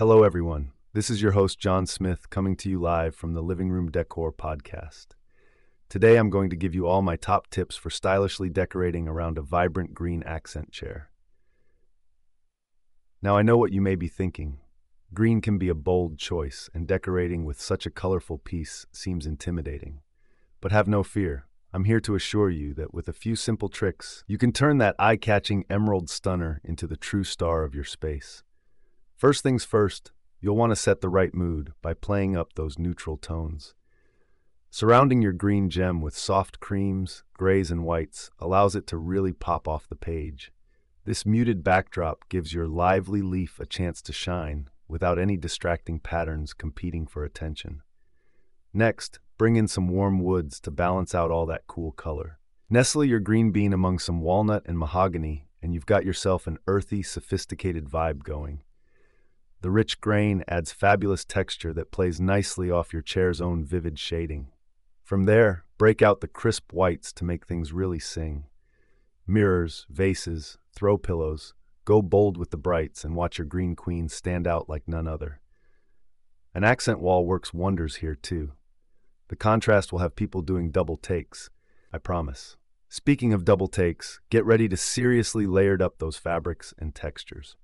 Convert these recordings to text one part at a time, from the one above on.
Hello, everyone. This is your host, John Smith, coming to you live from the Living Room Decor podcast. Today, I'm going to give you all my top tips for stylishly decorating around a vibrant green accent chair. Now, I know what you may be thinking. Green can be a bold choice, and decorating with such a colorful piece seems intimidating. But have no fear. I'm here to assure you that with a few simple tricks, you can turn that eye catching emerald stunner into the true star of your space. First things first, you'll want to set the right mood by playing up those neutral tones. Surrounding your green gem with soft creams, grays, and whites allows it to really pop off the page. This muted backdrop gives your lively leaf a chance to shine without any distracting patterns competing for attention. Next, Bring in some warm woods to balance out all that cool color. Nestle your green bean among some walnut and mahogany, and you've got yourself an earthy, sophisticated vibe going. The rich grain adds fabulous texture that plays nicely off your chair's own vivid shading. From there, break out the crisp whites to make things really sing. Mirrors, vases, throw pillows, go bold with the brights and watch your green queen stand out like none other. An accent wall works wonders here, too. The contrast will have people doing double takes, I promise. Speaking of double takes, get ready to seriously layered up those fabrics and textures.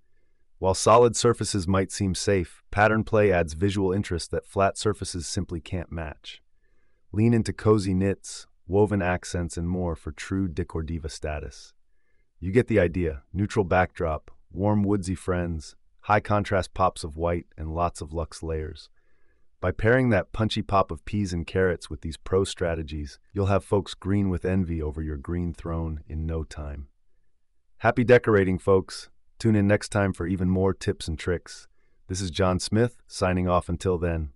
While solid surfaces might seem safe, pattern play adds visual interest that flat surfaces simply can't match. Lean into cozy knits, woven accents, and more for true decor diva status. You get the idea neutral backdrop, warm woodsy friends, high contrast pops of white, and lots of luxe layers. By pairing that punchy pop of peas and carrots with these pro strategies, you'll have folks green with envy over your green throne in no time. Happy decorating, folks! Tune in next time for even more tips and tricks. This is John Smith, signing off until then.